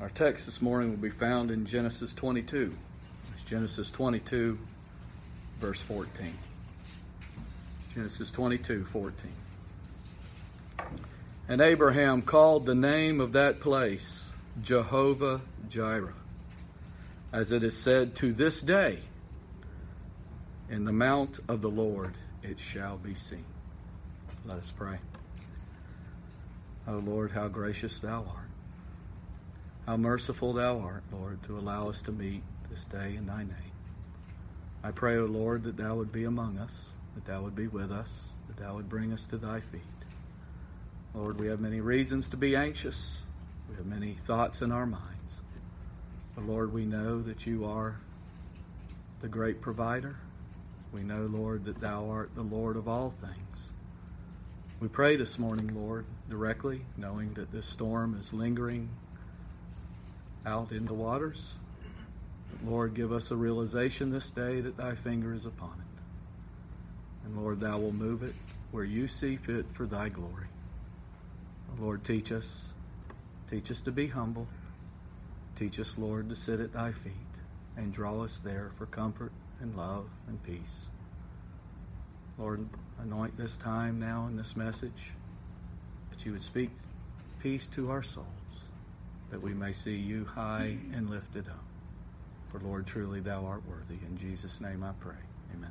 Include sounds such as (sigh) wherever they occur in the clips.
Our text this morning will be found in Genesis 22. It's Genesis 22, verse 14. Genesis 22, 14. And Abraham called the name of that place Jehovah Jireh, as it is said to this day, In the mount of the Lord it shall be seen. Let us pray. O oh Lord, how gracious thou art. How merciful thou art, Lord, to allow us to meet this day in thy name. I pray, O Lord, that thou would be among us, that thou would be with us, that thou would bring us to thy feet. Lord, we have many reasons to be anxious. We have many thoughts in our minds. But Lord, we know that you are the great provider. We know, Lord, that thou art the Lord of all things. We pray this morning, Lord, directly, knowing that this storm is lingering out in the waters. Lord, give us a realization this day that thy finger is upon it. And Lord, thou will move it where you see fit for thy glory. Lord, teach us. Teach us to be humble. Teach us, Lord, to sit at thy feet and draw us there for comfort and love and peace. Lord, anoint this time now in this message that you would speak peace to our souls that we may see you high and lifted up. For Lord, truly thou art worthy. In Jesus' name I pray. Amen.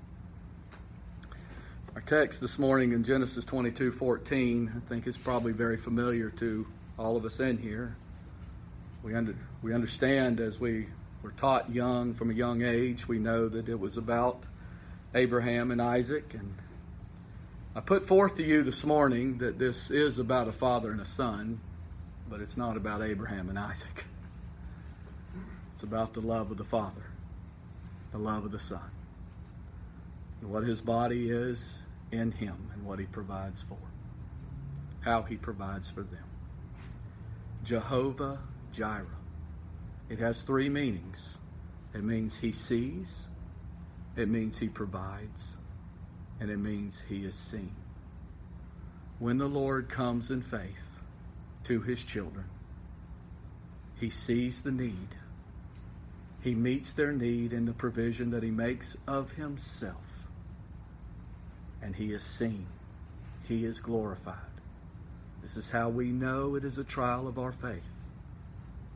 Our text this morning in Genesis 22 14, I think is probably very familiar to all of us in here. We, under, we understand as we were taught young, from a young age, we know that it was about Abraham and Isaac. And I put forth to you this morning that this is about a father and a son, but it's not about Abraham and Isaac. It's about the love of the Father, the love of the Son, and what his body is in him and what he provides for, how he provides for them. Jehovah Jireh. It has three meanings. It means he sees, it means he provides, and it means he is seen. When the Lord comes in faith, to his children. He sees the need. He meets their need in the provision that he makes of himself. And he is seen. He is glorified. This is how we know it is a trial of our faith.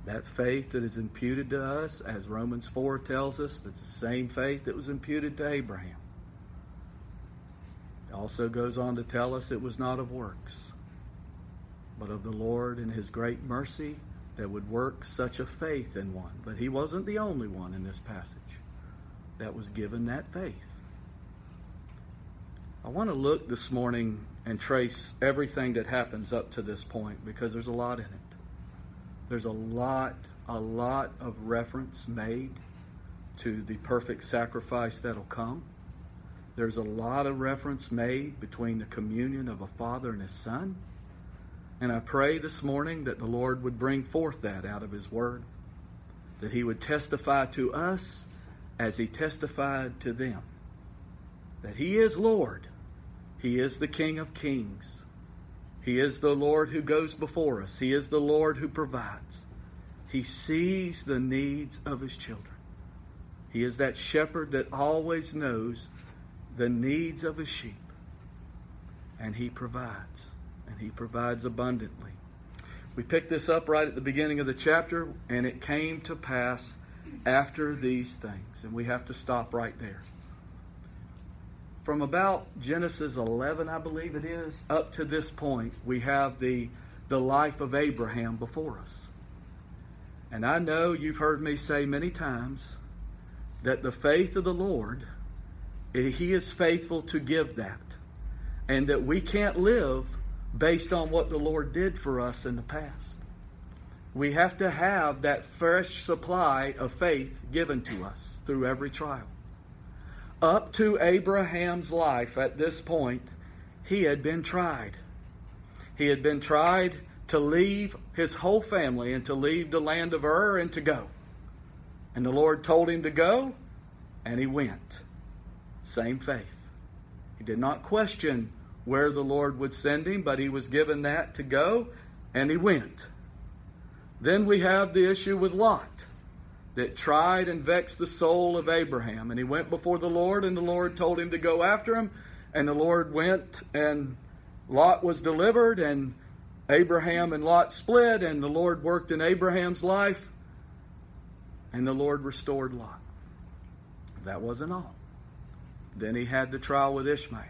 That faith that is imputed to us, as Romans 4 tells us, that's the same faith that was imputed to Abraham. It also goes on to tell us it was not of works but of the Lord and His great mercy that would work such a faith in one. But He wasn't the only one in this passage that was given that faith. I want to look this morning and trace everything that happens up to this point because there's a lot in it. There's a lot, a lot of reference made to the perfect sacrifice that'll come. There's a lot of reference made between the communion of a father and his son. And I pray this morning that the Lord would bring forth that out of His Word, that He would testify to us as He testified to them, that He is Lord, He is the King of Kings, He is the Lord who goes before us, He is the Lord who provides. He sees the needs of His children. He is that shepherd that always knows the needs of His sheep, and He provides and He provides abundantly. We pick this up right at the beginning of the chapter, and it came to pass after these things. And we have to stop right there. From about Genesis 11, I believe it is, up to this point, we have the, the life of Abraham before us. And I know you've heard me say many times that the faith of the Lord, eh, He is faithful to give that. And that we can't live based on what the Lord did for us in the past. We have to have that fresh supply of faith given to us through every trial. Up to Abraham's life at this point, he had been tried. He had been tried to leave his whole family and to leave the land of Ur and to go. And the Lord told him to go, and he went. Same faith. He did not question where the Lord would send him, but he was given that to go, and he went. Then we have the issue with Lot that tried and vexed the soul of Abraham. And he went before the Lord, and the Lord told him to go after him. And the Lord went, and Lot was delivered, and Abraham and Lot split, and the Lord worked in Abraham's life, and the Lord restored Lot. That wasn't all. Then he had the trial with Ishmael,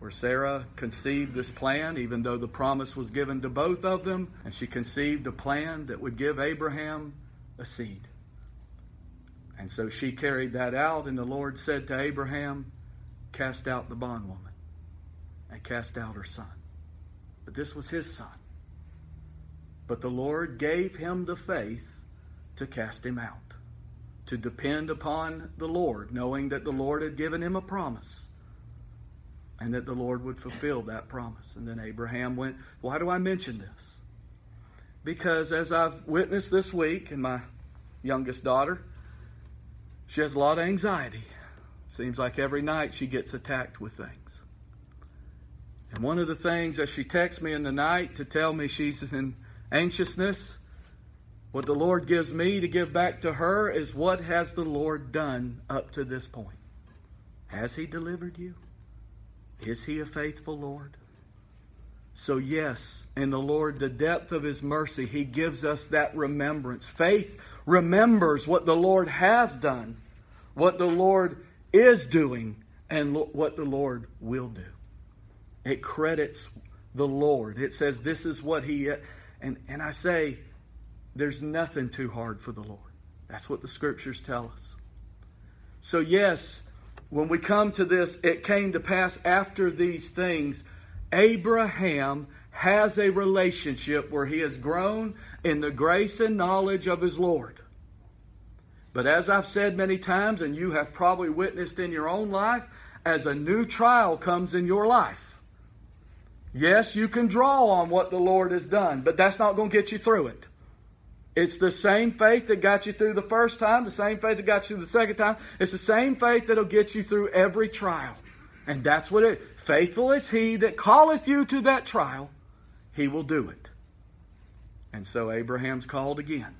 where Sarah conceived this plan, even though the promise was given to both of them, and she conceived a plan that would give Abraham a seed. And so she carried that out, and the Lord said to Abraham, Cast out the bondwoman, and cast out her son. But this was his son. But the Lord gave him the faith to cast him out, to depend upon the Lord, knowing that the Lord had given him a promise and that the Lord would fulfill that promise. And then Abraham went, Why do I mention this? because as I've witnessed this week, and my youngest daughter, she has a lot of anxiety. Seems like every night she gets attacked with things. And one of the things that she texts me in the night to tell me she's in anxiousness, what the Lord gives me to give back to her is what has the Lord done up to this point? Has He delivered you? Is He a faithful Lord? So, yes, in the Lord, the depth of His mercy, He gives us that remembrance. Faith remembers what the Lord has done, what the Lord is doing, and what the Lord will do. It credits the Lord. It says, This is what He. And, and I say, there's nothing too hard for the Lord. That's what the scriptures tell us. So, yes, when we come to this, it came to pass after these things Abraham has a relationship where he has grown in the grace and knowledge of his Lord. But as I've said many times, and you have probably witnessed in your own life, as a new trial comes in your life, yes, you can draw on what the Lord has done, but that's not going to get you through it. It's the same faith that got you through the first time, the same faith that got you the second time. It's the same faith that'll get you through every trial. And that's what it Faithful is he that calleth you to that trial, he will do it. And so Abraham's called again.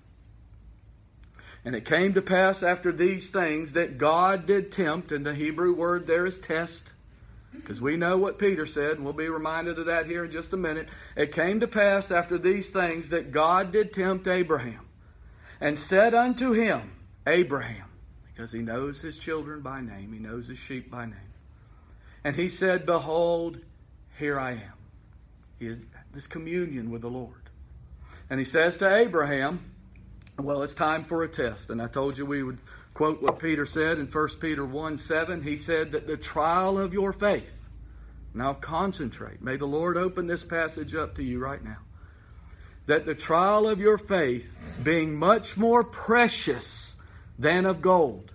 And it came to pass after these things that God did tempt, and the Hebrew word there is test, because we know what Peter said, and we'll be reminded of that here in just a minute. It came to pass after these things that God did tempt Abraham, and said unto him, Abraham, because he knows his children by name, he knows his sheep by name. And he said, Behold, here I am. He is this communion with the Lord. And he says to Abraham, Well, it's time for a test. And I told you we would quote what Peter said in 1 Peter 1 7. He said that the trial of your faith. Now concentrate. May the Lord open this passage up to you right now. That the trial of your faith, being much more precious than of gold,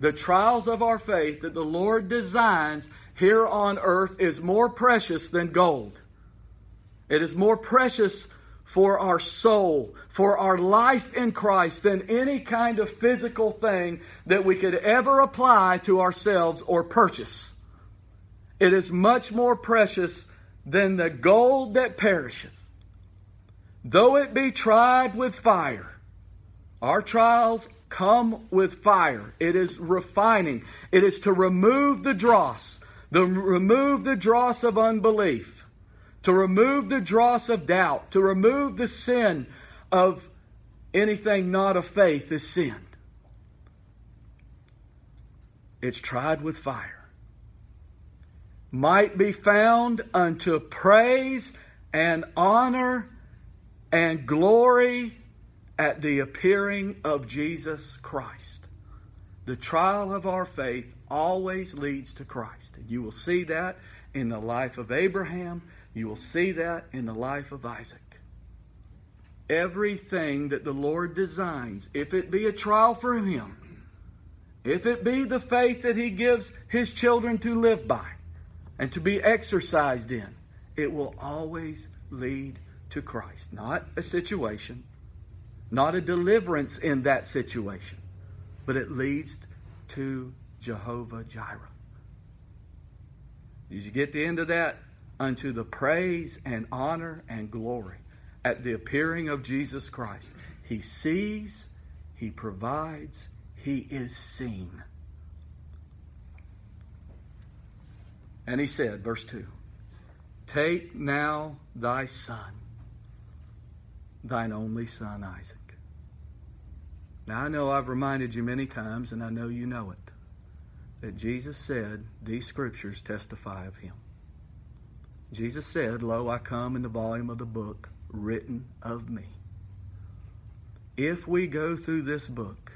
the trials of our faith that the Lord designs here on earth is more precious than gold. It is more precious for our soul, for our life in Christ, than any kind of physical thing that we could ever apply to ourselves or purchase. It is much more precious than the gold that perisheth. Though it be tried with fire, our trials come with fire. It is refining. It is to remove the dross, the remove the dross of unbelief, to remove the dross of doubt, to remove the sin of anything not of faith is sin. It's tried with fire. Might be found unto praise and honor and glory at the appearing of Jesus Christ. The trial of our faith always leads to Christ. And you will see that in the life of Abraham. You will see that in the life of Isaac. Everything that the Lord designs, if it be a trial for him, if it be the faith that he gives his children to live by and to be exercised in, it will always lead to Christ. Not a situation, not a deliverance in that situation, but it leads to Jehovah Jireh. Did you get the end of that, unto the praise and honor and glory at the appearing of Jesus Christ. He sees, He provides, He is seen. And He said, verse 2 Take now thy son, thine only son Isaac. Now I know I've reminded you many times, and I know you know it, that Jesus said these scriptures testify of him. Jesus said, Lo, I come in the volume of the book written of me. If we go through this book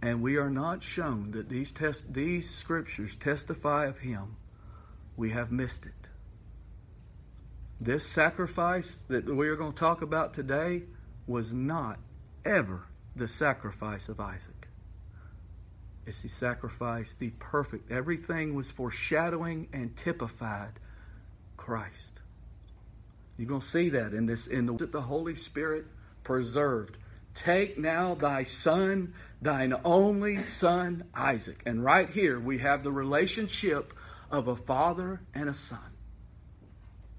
and we are not shown that these, test, these scriptures testify of him, we have missed it. This sacrifice that we are going to talk about today was not ever the sacrifice of Isaac. It's the sacrifice, the perfect. Everything was foreshadowing and typified Christ. You're going to see that in this in the the Holy Spirit preserved. Take now thy son, thine only son Isaac. And right here we have the relationship of a father and a son.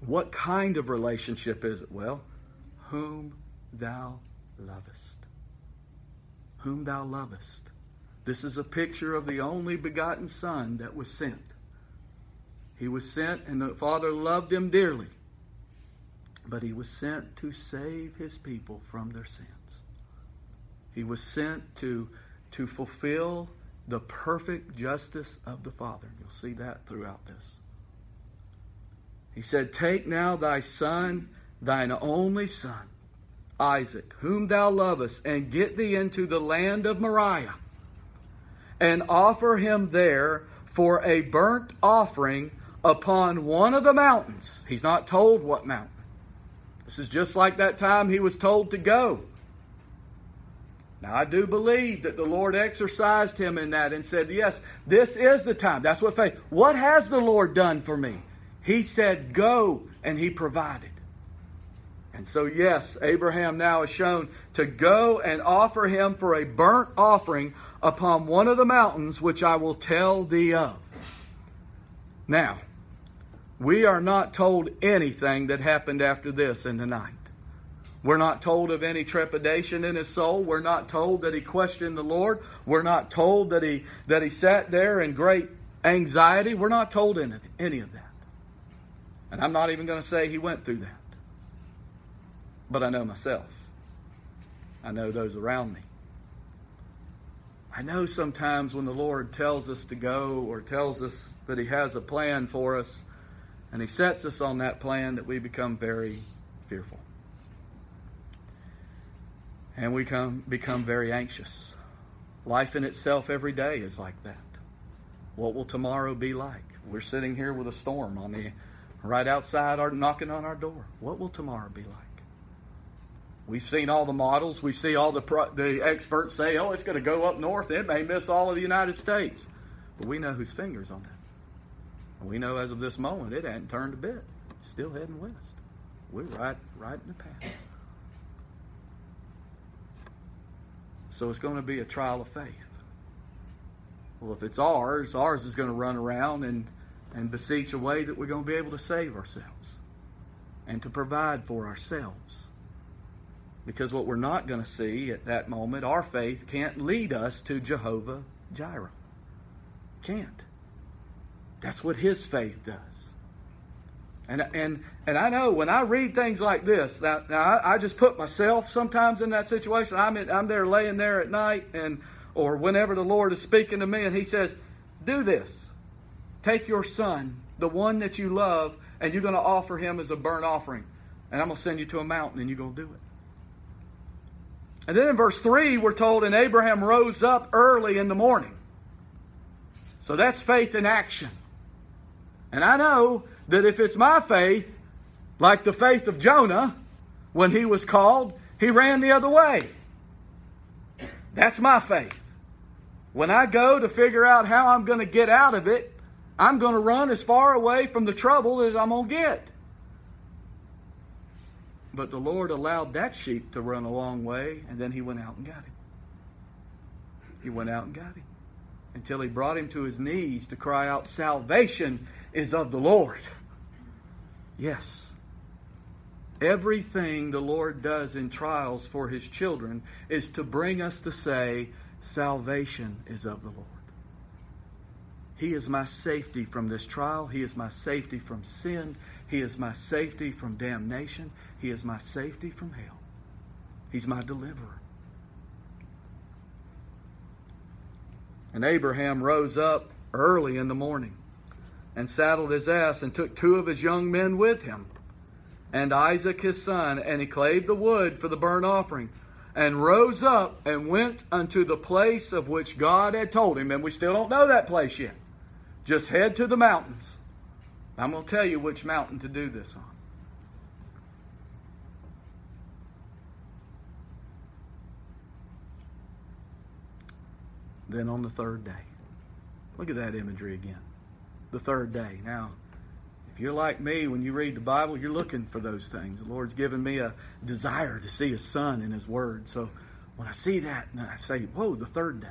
What kind of relationship is it? Well, whom thou lovest. Whom thou lovest. This is a picture of the only begotten Son that was sent. He was sent, and the Father loved him dearly. But he was sent to save his people from their sins. He was sent to, to fulfill the perfect justice of the Father. You'll see that throughout this. He said, Take now thy son, thine only son, Isaac, whom thou lovest, and get thee into the land of Moriah, and offer him there for a burnt offering upon one of the mountains. He's not told what mountain. This is just like that time he was told to go. Now, I do believe that the Lord exercised him in that and said, Yes, this is the time. That's what faith. What has the Lord done for me? He said, Go, and he provided. And so, yes, Abraham now is shown to go and offer him for a burnt offering upon one of the mountains which I will tell thee of. Now, we are not told anything that happened after this in the night. We're not told of any trepidation in his soul. We're not told that he questioned the Lord. We're not told that he that he sat there in great anxiety. We're not told any, any of that. And I'm not even going to say he went through that. But I know myself. I know those around me. I know sometimes when the Lord tells us to go or tells us that He has a plan for us and He sets us on that plan that we become very fearful. And we come, become very anxious. Life in itself every day is like that. What will tomorrow be like? We're sitting here with a storm on the right outside our knocking on our door. What will tomorrow be like? We've seen all the models. We see all the pro- the experts say, "Oh, it's going to go up north. It may miss all of the United States." But we know whose fingers on that. We know as of this moment, it hadn't turned a bit. Still heading west. We're right, right in the path. So it's going to be a trial of faith. Well, if it's ours, ours is going to run around and, and beseech a way that we're going to be able to save ourselves and to provide for ourselves. Because what we're not going to see at that moment, our faith can't lead us to Jehovah Jireh. Can't. That's what his faith does. And, and, and I know when I read things like this, now, now I, I, just put myself sometimes in that situation. I'm, in, I'm there laying there at night and or whenever the Lord is speaking to me and he says, do this. Take your son, the one that you love, and you're going to offer him as a burnt offering. And I'm going to send you to a mountain and you're going to do it. And then in verse 3, we're told, and Abraham rose up early in the morning. So that's faith in action. And I know that if it's my faith, like the faith of Jonah, when he was called, he ran the other way. That's my faith. When I go to figure out how I'm going to get out of it, I'm going to run as far away from the trouble as I'm going to get. But the Lord allowed that sheep to run a long way, and then he went out and got him. He went out and got him until he brought him to his knees to cry out, Salvation is of the Lord. Yes. Everything the Lord does in trials for his children is to bring us to say, Salvation is of the Lord. He is my safety from this trial. He is my safety from sin. He is my safety from damnation. He is my safety from hell. He's my deliverer. And Abraham rose up early in the morning and saddled his ass and took two of his young men with him and Isaac his son, and he clave the wood for the burnt offering, and rose up and went unto the place of which God had told him. And we still don't know that place yet. Just head to the mountains. I'm going to tell you which mountain to do this on. Then on the third day. Look at that imagery again. The third day. Now, if you're like me, when you read the Bible, you're looking for those things. The Lord's given me a desire to see His Son in His Word. So when I see that, and I say, whoa, the third day.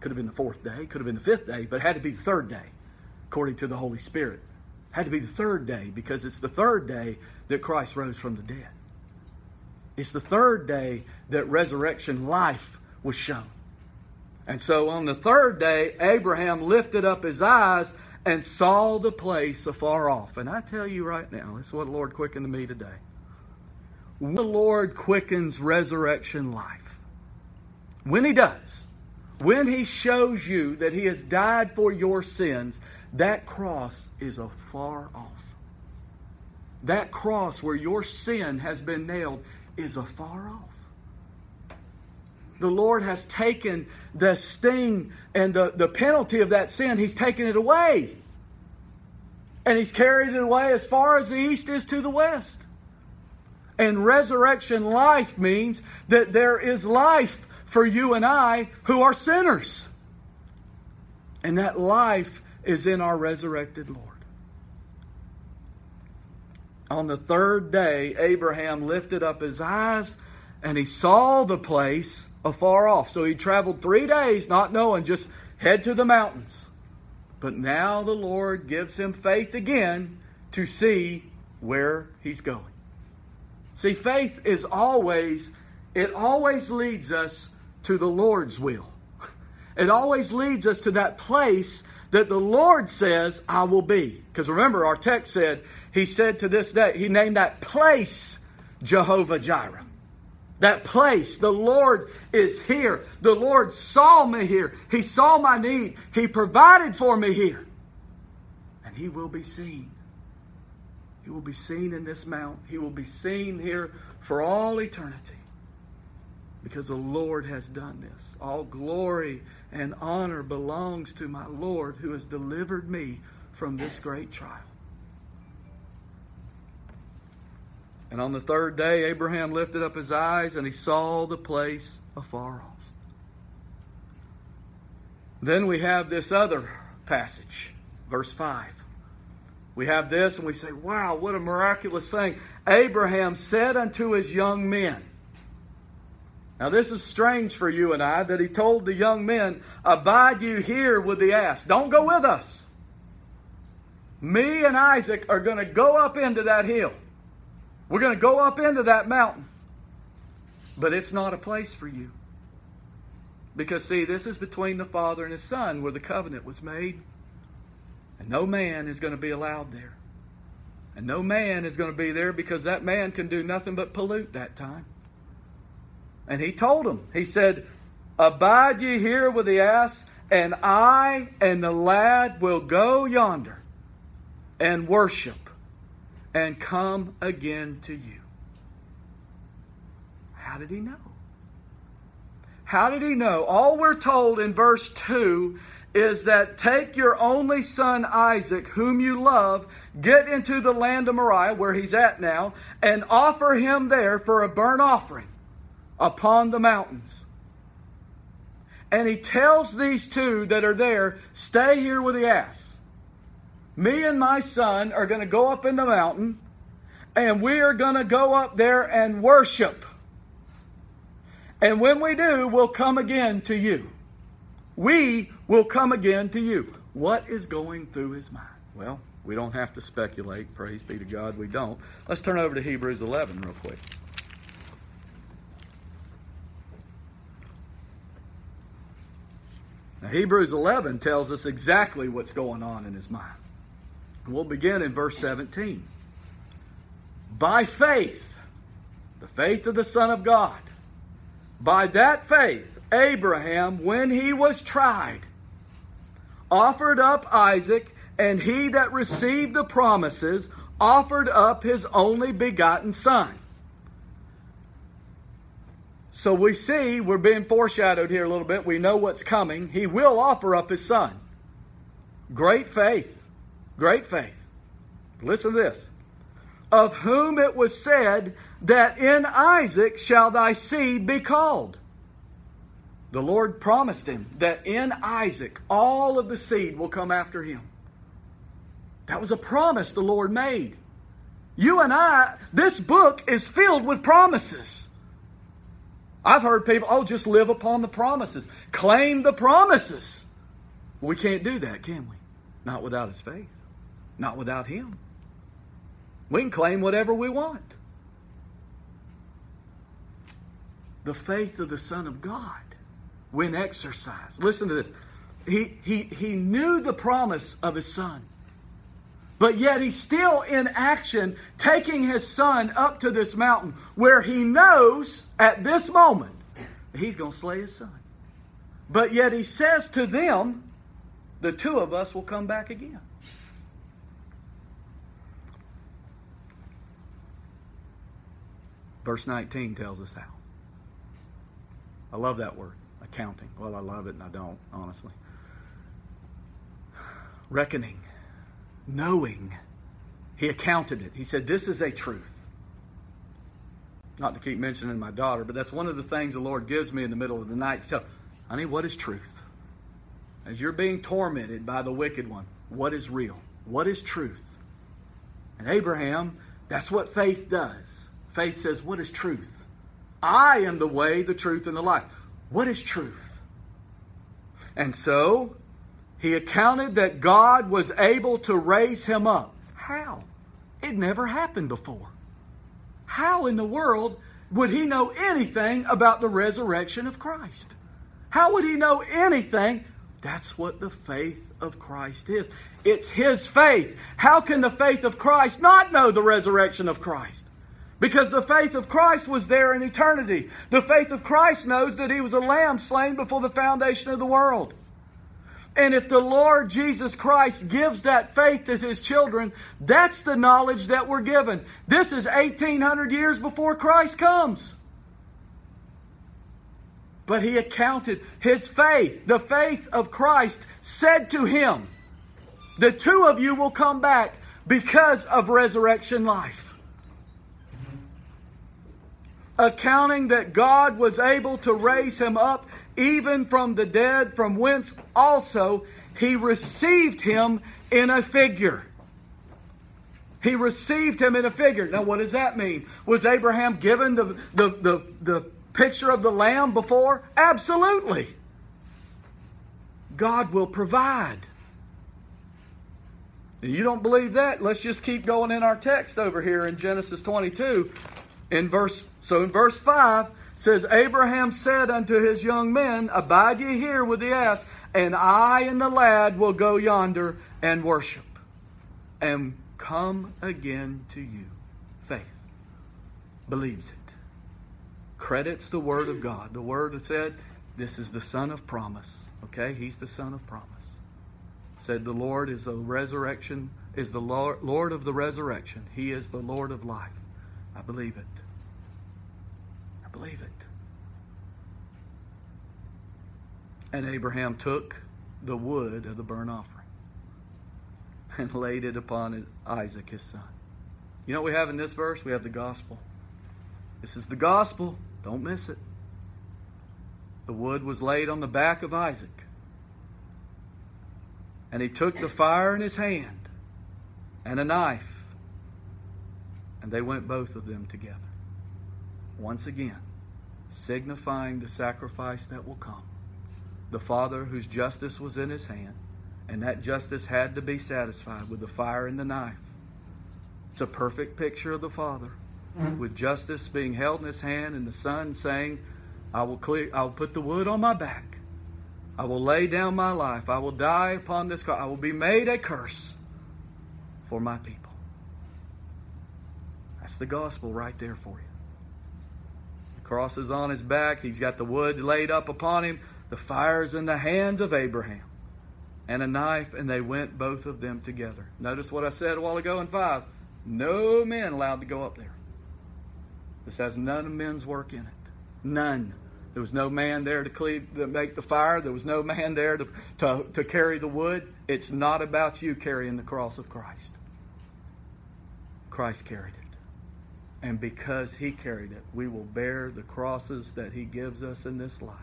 Could have been the fourth day, could have been the fifth day, but it had to be the third day, according to the Holy Spirit. It had to be the third day because it's the third day that Christ rose from the dead. It's the third day that resurrection life was shown. And so on the third day, Abraham lifted up his eyes and saw the place afar off. And I tell you right now, this is what the Lord quickened to me today. When the Lord quickens resurrection life, when He does, when He shows you that He has died for your sins, that cross is afar off. That cross where your sin has been nailed is afar off the Lord has taken the sting and the, the penalty of that sin, He's taken it away. And He's carried it away as far as the east is to the west. And resurrection life means that there is life for you and I who are sinners. And that life is in our resurrected Lord. On the third day, Abraham lifted up his eyes and he saw the place afar off. So he traveled three days, not knowing, just head to the mountains. But now the Lord gives him faith again to see where he's going. See, faith is always, it always leads us to the Lord's will. (laughs) It always leads us to that place that the Lord says, I will be. Because remember, our text said, He said to this day, He named that place Jehovah Jireh. That place, the Lord is here. The Lord saw me here. He saw my need. He provided for me here. And He will be seen. He will be seen in this mount. He will be seen here for all eternity. Because the Lord has done this. All glory and honor belongs to my Lord who has delivered me from this great trial. And on the third day, Abraham lifted up his eyes and he saw the place afar off. Then we have this other passage, verse 5. We have this and we say, wow, what a miraculous thing. Abraham said unto his young men, now, this is strange for you and I that he told the young men, Abide you here with the ass. Don't go with us. Me and Isaac are going to go up into that hill. We're going to go up into that mountain. But it's not a place for you. Because, see, this is between the Father and His Son where the covenant was made. And no man is going to be allowed there. And no man is going to be there because that man can do nothing but pollute that time. And he told him, he said, Abide ye here with the ass, and I and the lad will go yonder and worship and come again to you. How did he know? How did he know? All we're told in verse 2 is that take your only son Isaac, whom you love, get into the land of Moriah, where he's at now, and offer him there for a burnt offering upon the mountains. And he tells these two that are there, stay here with the ass. Me and my son are going to go up in the mountain and we are going to go up there and worship. And when we do, we'll come again to you. We will come again to you. What is going through his mind? Well, We don't have to speculate. Praise be to God, we don't. Let's turn over to Hebrews 11 real quick. Now, Hebrews 11 tells us exactly what's going on in his mind. We'll begin in verse 17. By faith, the faith of the Son of God, by that faith, Abraham, when he was tried, offered up Isaac, and he that received the promises offered up his only begotten son. So we see we're being foreshadowed here a little bit. We know what's coming. He will offer up his son. Great faith. Great faith. Listen to this. Of whom it was said that in Isaac shall thy seed be called. The Lord promised him that in Isaac all of the seed will come after him. That was a promise the Lord made. You and I, this book is filled with promises. I've heard people, oh, just live upon the promises, claim the promises. we can't do that, can we? Not without His faith, not without Him. We can claim whatever we want. The faith of the Son of God, when exercised. Listen to this. He, he, he knew the promise of His Son. But yet he's still in action, taking his son up to this mountain where he knows at this moment he's going to slay his son. But yet he says to them, the two of us will come back again. Verse 19 tells us how. I love that word, accounting. Well, I love it and I don't, honestly. Reckoning knowing. He accounted it. He said, This is a truth. Not to keep mentioning my daughter, but that's one of the things the Lord gives me in the middle of the night to tell, honey, what is truth? As you're being tormented by the wicked one, what is real? What is truth? And Abraham, that's what faith does. Faith says, What is truth? I am the way, the truth, and the life. What is truth? And so he accounted that God was able to raise him up. How? It never happened before. How in the world would he know anything about the resurrection of Christ? How would he know anything? That's what the faith of Christ is. It's his faith. How can the faith of Christ not know the resurrection of Christ? Because the faith of Christ was there in eternity. The faith of Christ knows that he was a lamb slain before the foundation of the world. And if the Lord Jesus Christ gives that faith to his children, that's the knowledge that we're given. This is 1800 years before Christ comes. But he accounted his faith, the faith of Christ, said to him, The two of you will come back because of resurrection life. Accounting that God was able to raise him up even from the dead, from whence also he received him in a figure. He received him in a figure. Now, what does that mean? Was Abraham given the, the, the, the picture of the lamb before? Absolutely. God will provide. You don't believe that? Let's just keep going in our text over here in Genesis 22. In verse so in verse 5, says, Abraham said unto his young men, Abide ye here with the ass, and I and the lad will go yonder and worship, and come again to you. Faith believes it, credits the word of God. The word that said, This is the son of promise. Okay, he's the son of promise. Said the Lord is the resurrection, is the Lord, Lord of the resurrection. He is the Lord of life. I believe it I believe it. And Abraham took the wood of the burnt offering and (laughs) laid it upon Isaac, his son. You know what we have in this verse? We have the gospel. This is the gospel. Don't miss it. The wood was laid on the back of Isaac. And he took the fire in his hand and a knife. And they went both of them together. Once again, signifying the sacrifice that will come. The Father, whose justice was in his hand, And that justice had to be satisfied with the fire and the knife. It's a perfect picture of the Father, with justice being held in his hand and the Son saying, I will clear I will put the wood on my back. I will lay down my life. I will die upon this cross. I will be made a curse for my people. That's the gospel right there for you. The cross is on his back. He's got the wood laid up upon him. The fire is in the hands of Abraham. And a knife, and they went both of them together. Notice what I said a while ago in 5. No men allowed to go up there. This has none of men's work in it. None. There was no man there to, cleave, to make the fire. There was no man there to, to, to carry the wood. It's not about you carrying the cross of Christ. Christ carried it. And because he carried it, we will bear the crosses that he gives us in this life.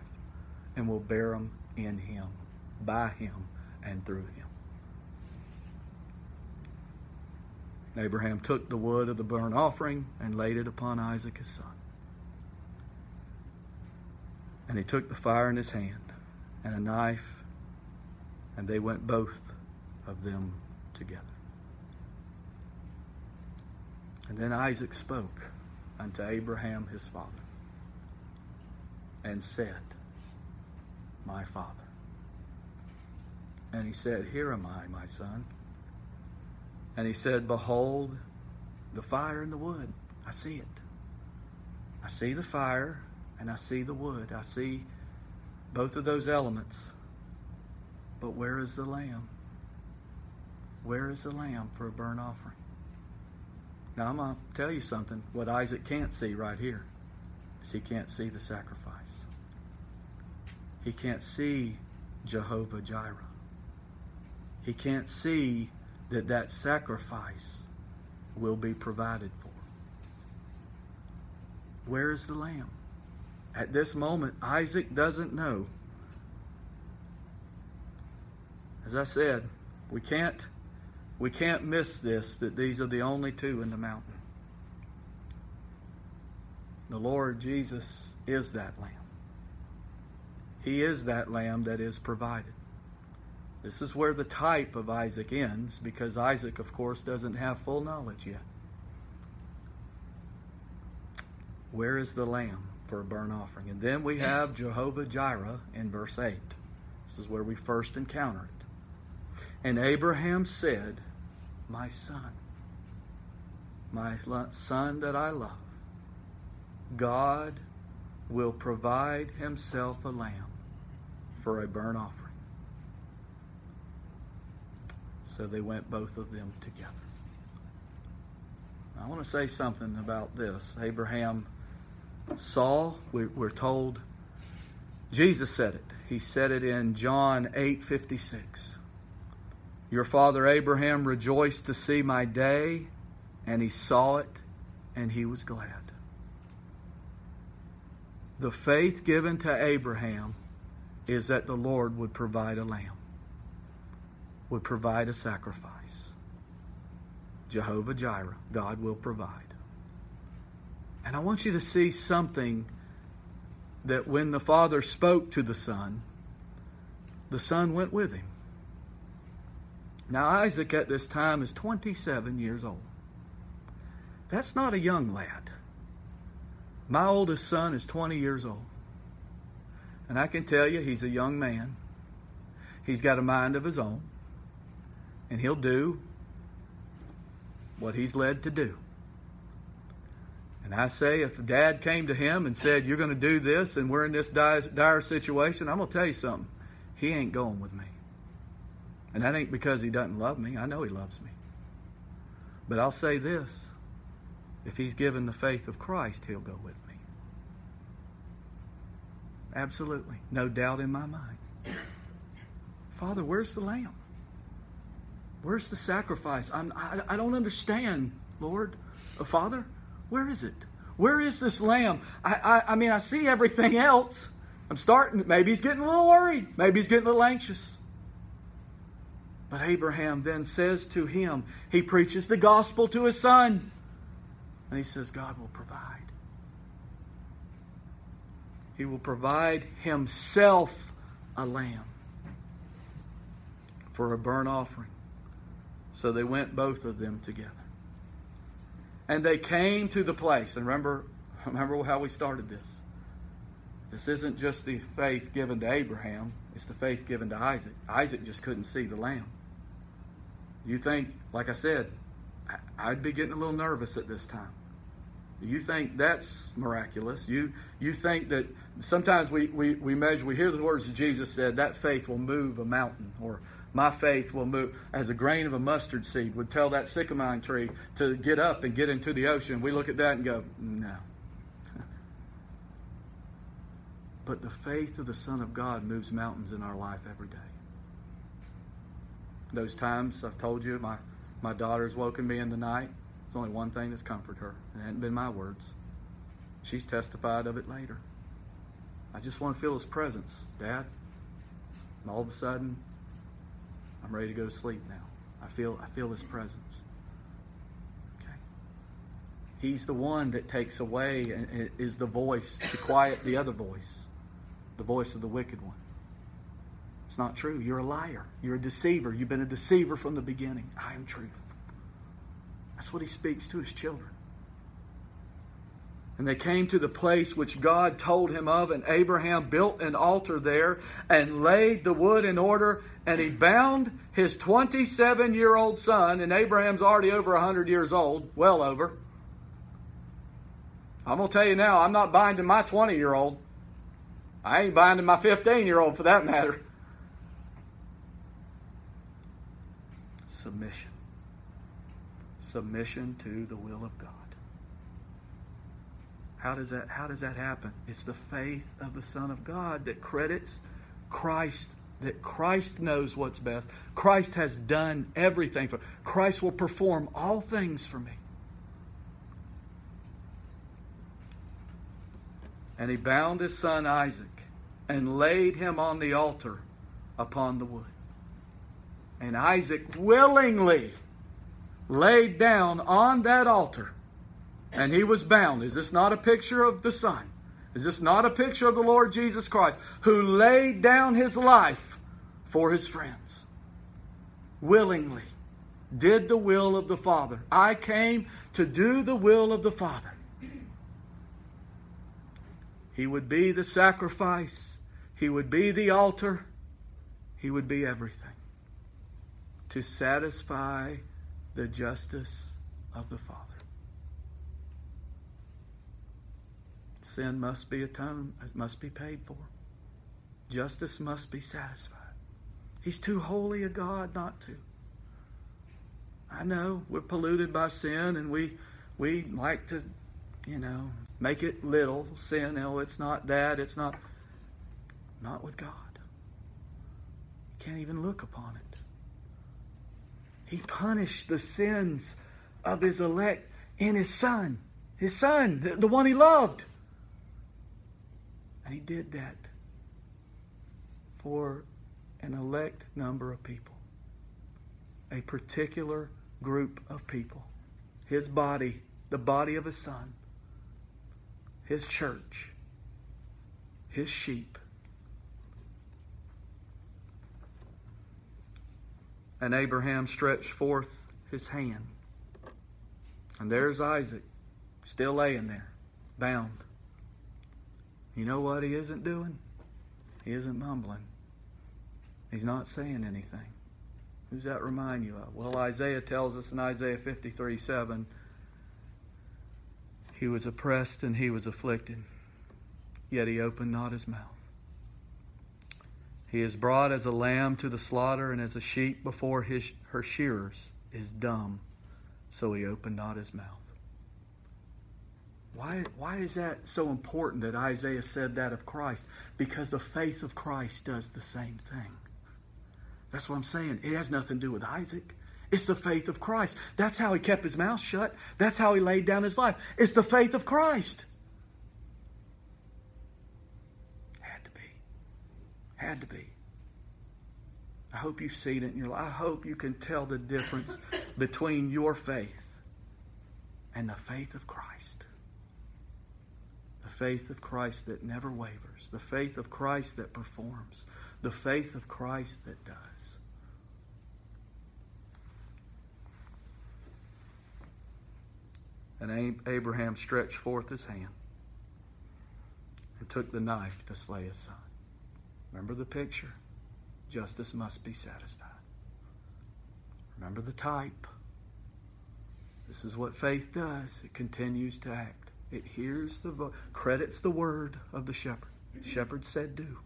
And we'll bear them in him, by him, and through him. Abraham took the wood of the burnt offering and laid it upon Isaac his son. And he took the fire in his hand and a knife, and they went both of them together. And then Isaac spoke unto Abraham his father and said, My father. And he said, Here am I, my son. And he said, Behold, the fire and the wood. I see it. I see the fire and I see the wood. I see both of those elements. But where is the lamb? Where is the lamb for a burnt offering? Now, I'm going to tell you something. What Isaac can't see right here is he can't see the sacrifice. He can't see Jehovah Jireh. He can't see that that sacrifice will be provided for. Where is the lamb? At this moment, Isaac doesn't know. As I said, we can't we can't miss this that these are the only two in the mountain. The Lord Jesus is that lamb. He is that lamb that is provided. This is where the type of Isaac ends because Isaac, of course, doesn't have full knowledge yet. Where is the lamb for a burnt offering? And then we have Jehovah Jireh in verse 8. This is where we first encounter it. And Abraham said, My son, my son that I love, God will provide himself a lamb for a burnt offering. So they went both of them together. I want to say something about this. Abraham saw, we're told, Jesus said it. He said it in John 8 56. Your father Abraham rejoiced to see my day, and he saw it, and he was glad. The faith given to Abraham is that the Lord would provide a lamb would provide a sacrifice. Jehovah Jireh, God will provide. And I want you to see something that when the Father spoke to the Son, the Son went with him. Now, Isaac at this time is 27 years old. That's not a young lad. My oldest son is 20 years old. And I can tell you, he's a young man. He's got a mind of his own and he'll do what he's led to do. And I say, if dad came to him and said, You're going to do this, and we're in this dire, dire situation, I'm going to tell you something. He ain't going with me. And that ain't because he doesn't love me. I know he loves me. But I'll say this if he's given the faith of Christ, he'll go with me. Absolutely. No doubt in my mind. Father, where's the lamb? Where's the sacrifice? I'm, I, I don't understand, Lord. Uh, Father, where is it? Where is this lamb? I, I, I mean, I see everything else. I'm starting, maybe he's getting a little worried. Maybe he's getting a little anxious. But Abraham then says to him, he preaches the gospel to his son. And he says, God will provide. He will provide himself a lamb for a burnt offering. So they went both of them together. And they came to the place. And remember, (laughs) remember how we started this. This isn't just the faith given to Abraham, it's the faith given to Isaac. Isaac just couldn't see the lamb. You think, like I said, I'd be getting a little nervous at this time. You think that's miraculous. You you think that sometimes we, we, we measure, we hear the words that Jesus said, that faith will move a mountain, or my faith will move as a grain of a mustard seed would tell that sycamore tree to get up and get into the ocean. We look at that and go, no. (laughs) But the faith of the Son of God moves mountains in our life every day. Those times I've told you, my, my daughter's woken me in the night. There's only one thing that's comforted her. It hadn't been my words. She's testified of it later. I just want to feel his presence, Dad. And all of a sudden, I'm ready to go to sleep now. I feel I feel his presence. Okay. He's the one that takes away and is the voice to quiet the other voice the voice of the wicked one. It's not true. You're a liar. You're a deceiver. You've been a deceiver from the beginning. I am truth. That's what he speaks to his children. And they came to the place which God told him of, and Abraham built an altar there and laid the wood in order, and he bound his 27 year old son, and Abraham's already over 100 years old, well over. I'm going to tell you now, I'm not binding my 20 year old. I ain't binding my 15 year old for that matter. Submission. Submission to the will of God. How does that how does that happen? It's the faith of the Son of God that credits Christ that Christ knows what's best. Christ has done everything for Christ will perform all things for me. And he bound his son Isaac and laid him on the altar upon the wood. And Isaac willingly laid down on that altar, and he was bound. Is this not a picture of the Son? Is this not a picture of the Lord Jesus Christ, who laid down his life for his friends? Willingly did the will of the Father. I came to do the will of the Father. He would be the sacrifice he would be the altar. He would be everything to satisfy the justice of the Father. Sin must be atoned, it must be paid for. Justice must be satisfied. He's too holy a God not to. I know we're polluted by sin and we we like to, you know, make it little sin. Oh, it's not that, it's not not with God. You can't even look upon it. He punished the sins of his elect in his son, his son, the one he loved. And he did that for an elect number of people, a particular group of people. His body, the body of his son, his church, his sheep. And Abraham stretched forth his hand. And there's Isaac, still laying there, bound. You know what he isn't doing? He isn't mumbling. He's not saying anything. Who's that remind you of? Well, Isaiah tells us in Isaiah 53 7, he was oppressed and he was afflicted, yet he opened not his mouth. He is brought as a lamb to the slaughter, and as a sheep before his, her shearers is dumb, so he opened not his mouth. Why, why is that so important that Isaiah said that of Christ? Because the faith of Christ does the same thing. That's what I'm saying. It has nothing to do with Isaac. It's the faith of Christ. That's how he kept his mouth shut. That's how he laid down his life. It's the faith of Christ. Had to be. I hope you've seen it in your life. I hope you can tell the difference (laughs) between your faith and the faith of Christ. The faith of Christ that never wavers, the faith of Christ that performs, the faith of Christ that does. And Abraham stretched forth his hand and took the knife to slay his son. Remember the picture? Justice must be satisfied. Remember the type. This is what faith does. It continues to act. It hears the voice, credits the word of the shepherd. Shepherd said, Do.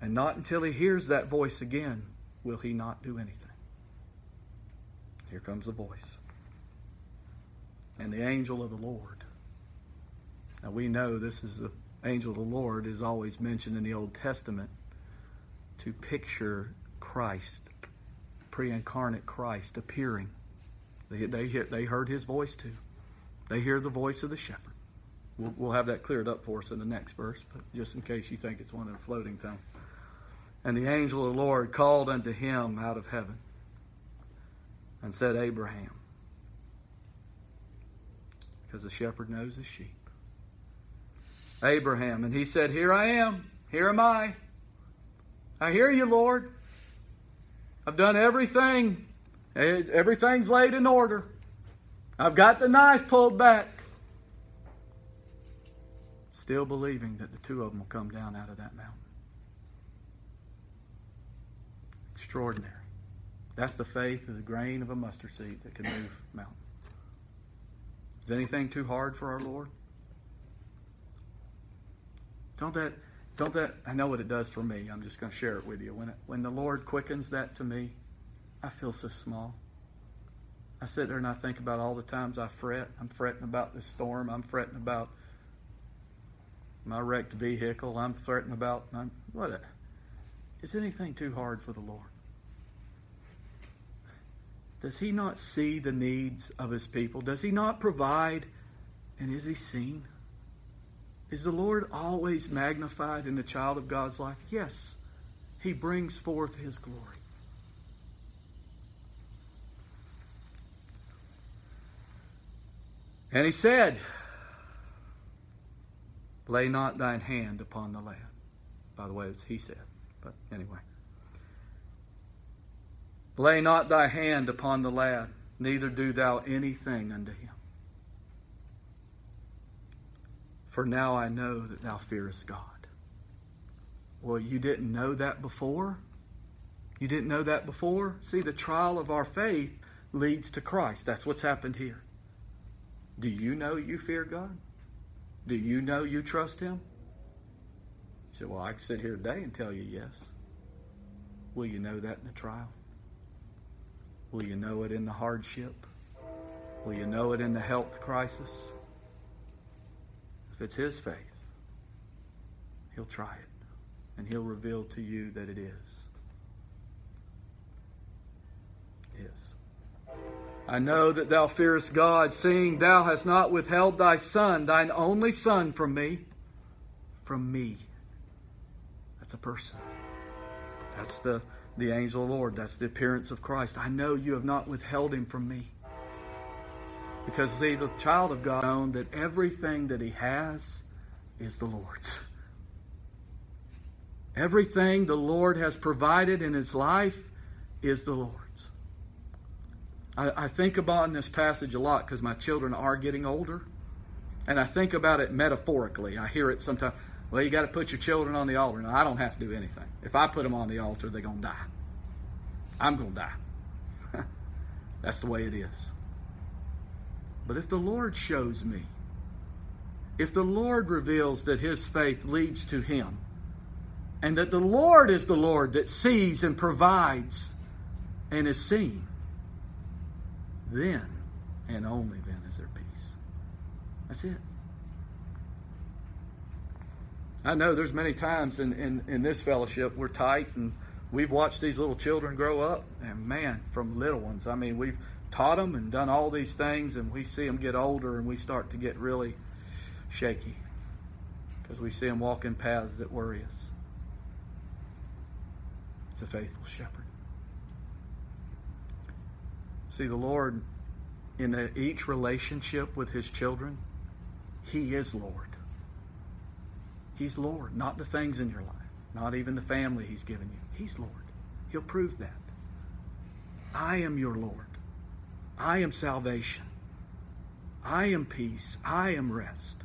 And not until he hears that voice again will he not do anything. Here comes the voice. And the angel of the Lord. Now we know this is the angel of the Lord is always mentioned in the Old Testament to picture Christ, pre incarnate Christ appearing. They, they, they heard his voice too. They hear the voice of the shepherd. We'll, we'll have that cleared up for us in the next verse, but just in case you think it's one of the floating things. And the angel of the Lord called unto him out of heaven and said, Abraham, because the shepherd knows his sheep. Abraham, and he said, Here I am, here am I. I hear you, Lord. I've done everything. Everything's laid in order. I've got the knife pulled back. Still believing that the two of them will come down out of that mountain. Extraordinary. That's the faith of the grain of a mustard seed that can move mountains. Is anything too hard for our Lord? Don't that, don't that, I know what it does for me. I'm just going to share it with you. When, it, when the Lord quickens that to me, I feel so small. I sit there and I think about all the times I fret. I'm fretting about this storm. I'm fretting about my wrecked vehicle. I'm fretting about my, what? Is anything too hard for the Lord? Does He not see the needs of His people? Does He not provide? And is He seen? Is the Lord always magnified in the child of God's life? Yes. He brings forth His glory. And he said, Lay not thine hand upon the lad. By the way, it's he said, but anyway. Lay not thy hand upon the lad, neither do thou anything unto him. For now I know that thou fearest God. Well, you didn't know that before? You didn't know that before? See, the trial of our faith leads to Christ. That's what's happened here. Do you know you fear God? Do you know you trust Him? You said, Well, I can sit here today and tell you yes. Will you know that in the trial? Will you know it in the hardship? Will you know it in the health crisis? If it's His faith, He'll try it and He'll reveal to you that it is. Is. I know that thou fearest God, seeing thou hast not withheld thy Son, thine only Son, from me. From me. That's a person. That's the, the angel of the Lord. That's the appearance of Christ. I know you have not withheld him from me. Because, see, the child of God known that everything that he has is the Lord's. Everything the Lord has provided in his life is the Lord's. I, I think about in this passage a lot because my children are getting older. And I think about it metaphorically. I hear it sometimes. Well, you got to put your children on the altar. No, I don't have to do anything. If I put them on the altar, they're going to die. I'm going to die. (laughs) That's the way it is. But if the Lord shows me, if the Lord reveals that his faith leads to him, and that the Lord is the Lord that sees and provides and is seen, then and only then is there peace. That's it. I know there's many times in, in, in this fellowship we're tight and we've watched these little children grow up, and man, from little ones, I mean, we've taught them and done all these things, and we see them get older, and we start to get really shaky because we see them walking paths that worry us. It's a faithful shepherd. See, the Lord, in each relationship with His children, He is Lord. He's Lord, not the things in your life, not even the family He's given you. He's Lord. He'll prove that. I am your Lord. I am salvation. I am peace. I am rest.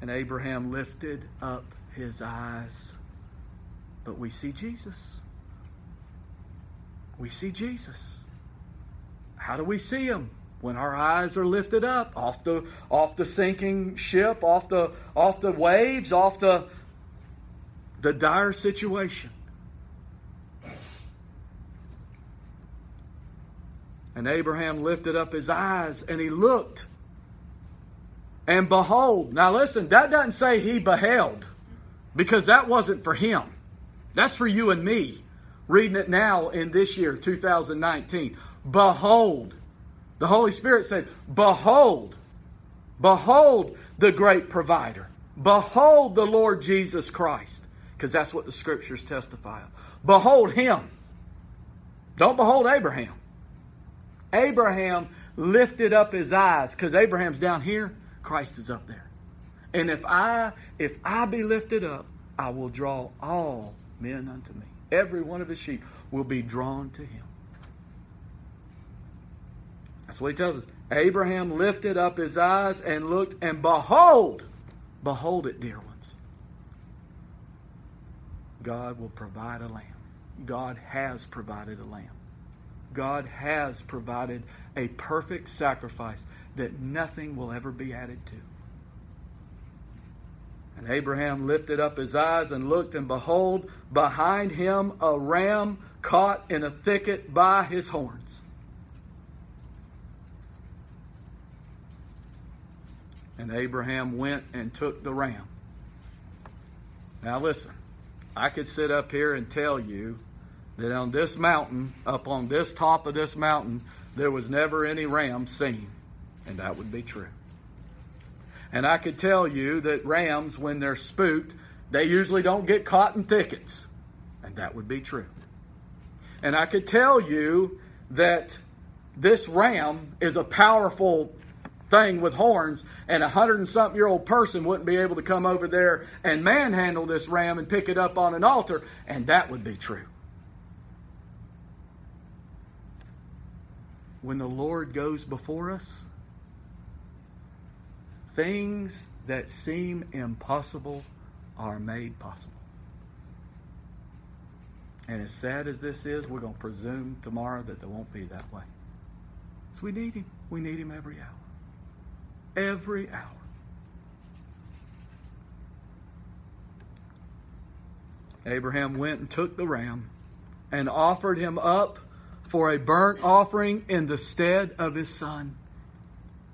And Abraham lifted up his eyes. But we see Jesus. We see Jesus. How do we see him? When our eyes are lifted up off the off the sinking ship, off the off the waves, off the the dire situation. And Abraham lifted up his eyes and he looked. And behold, now listen, that doesn't say he beheld, because that wasn't for him. That's for you and me, reading it now in this year, 2019. Behold, the Holy Spirit said, Behold, behold the great provider. Behold the Lord Jesus Christ. Because that's what the scriptures testify of. Behold him. Don't behold Abraham. Abraham lifted up his eyes because Abraham's down here, Christ is up there. And if I if I be lifted up, I will draw all men unto me. Every one of his sheep will be drawn to him. That's what he tells us. Abraham lifted up his eyes and looked, and behold, behold it, dear ones. God will provide a lamb. God has provided a lamb. God has provided a perfect sacrifice that nothing will ever be added to. And Abraham lifted up his eyes and looked, and behold, behind him a ram caught in a thicket by his horns. And Abraham went and took the ram. Now, listen, I could sit up here and tell you that on this mountain, up on this top of this mountain, there was never any ram seen. And that would be true. And I could tell you that rams, when they're spooked, they usually don't get caught in thickets. And that would be true. And I could tell you that this ram is a powerful thing with horns, and a hundred and something year old person wouldn't be able to come over there and manhandle this ram and pick it up on an altar, and that would be true. When the Lord goes before us, things that seem impossible are made possible. And as sad as this is, we're going to presume tomorrow that they won't be that way. So we need Him. We need Him every hour every hour. Abraham went and took the ram and offered him up for a burnt offering in the stead of his son.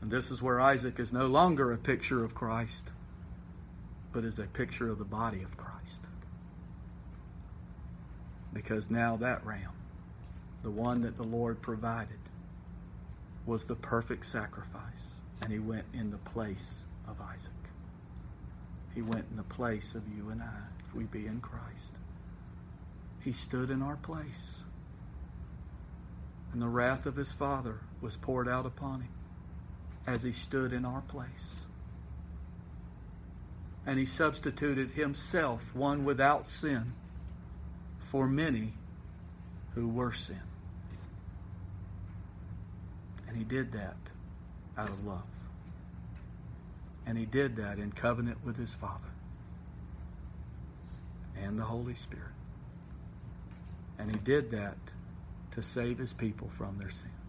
And this is where Isaac is no longer a picture of Christ, but is a picture of the body of Christ. Because now that ram, the one that the Lord provided, was the perfect sacrifice and he went in the place of Isaac. He went in the place of you and I, if we be in Christ. He stood in our place. And the wrath of his Father was poured out upon him as he stood in our place. And he substituted himself, one without sin, for many who were sin. And he did that out of love. And he did that in covenant with his Father and the Holy Spirit. And he did that to save his people from their sin.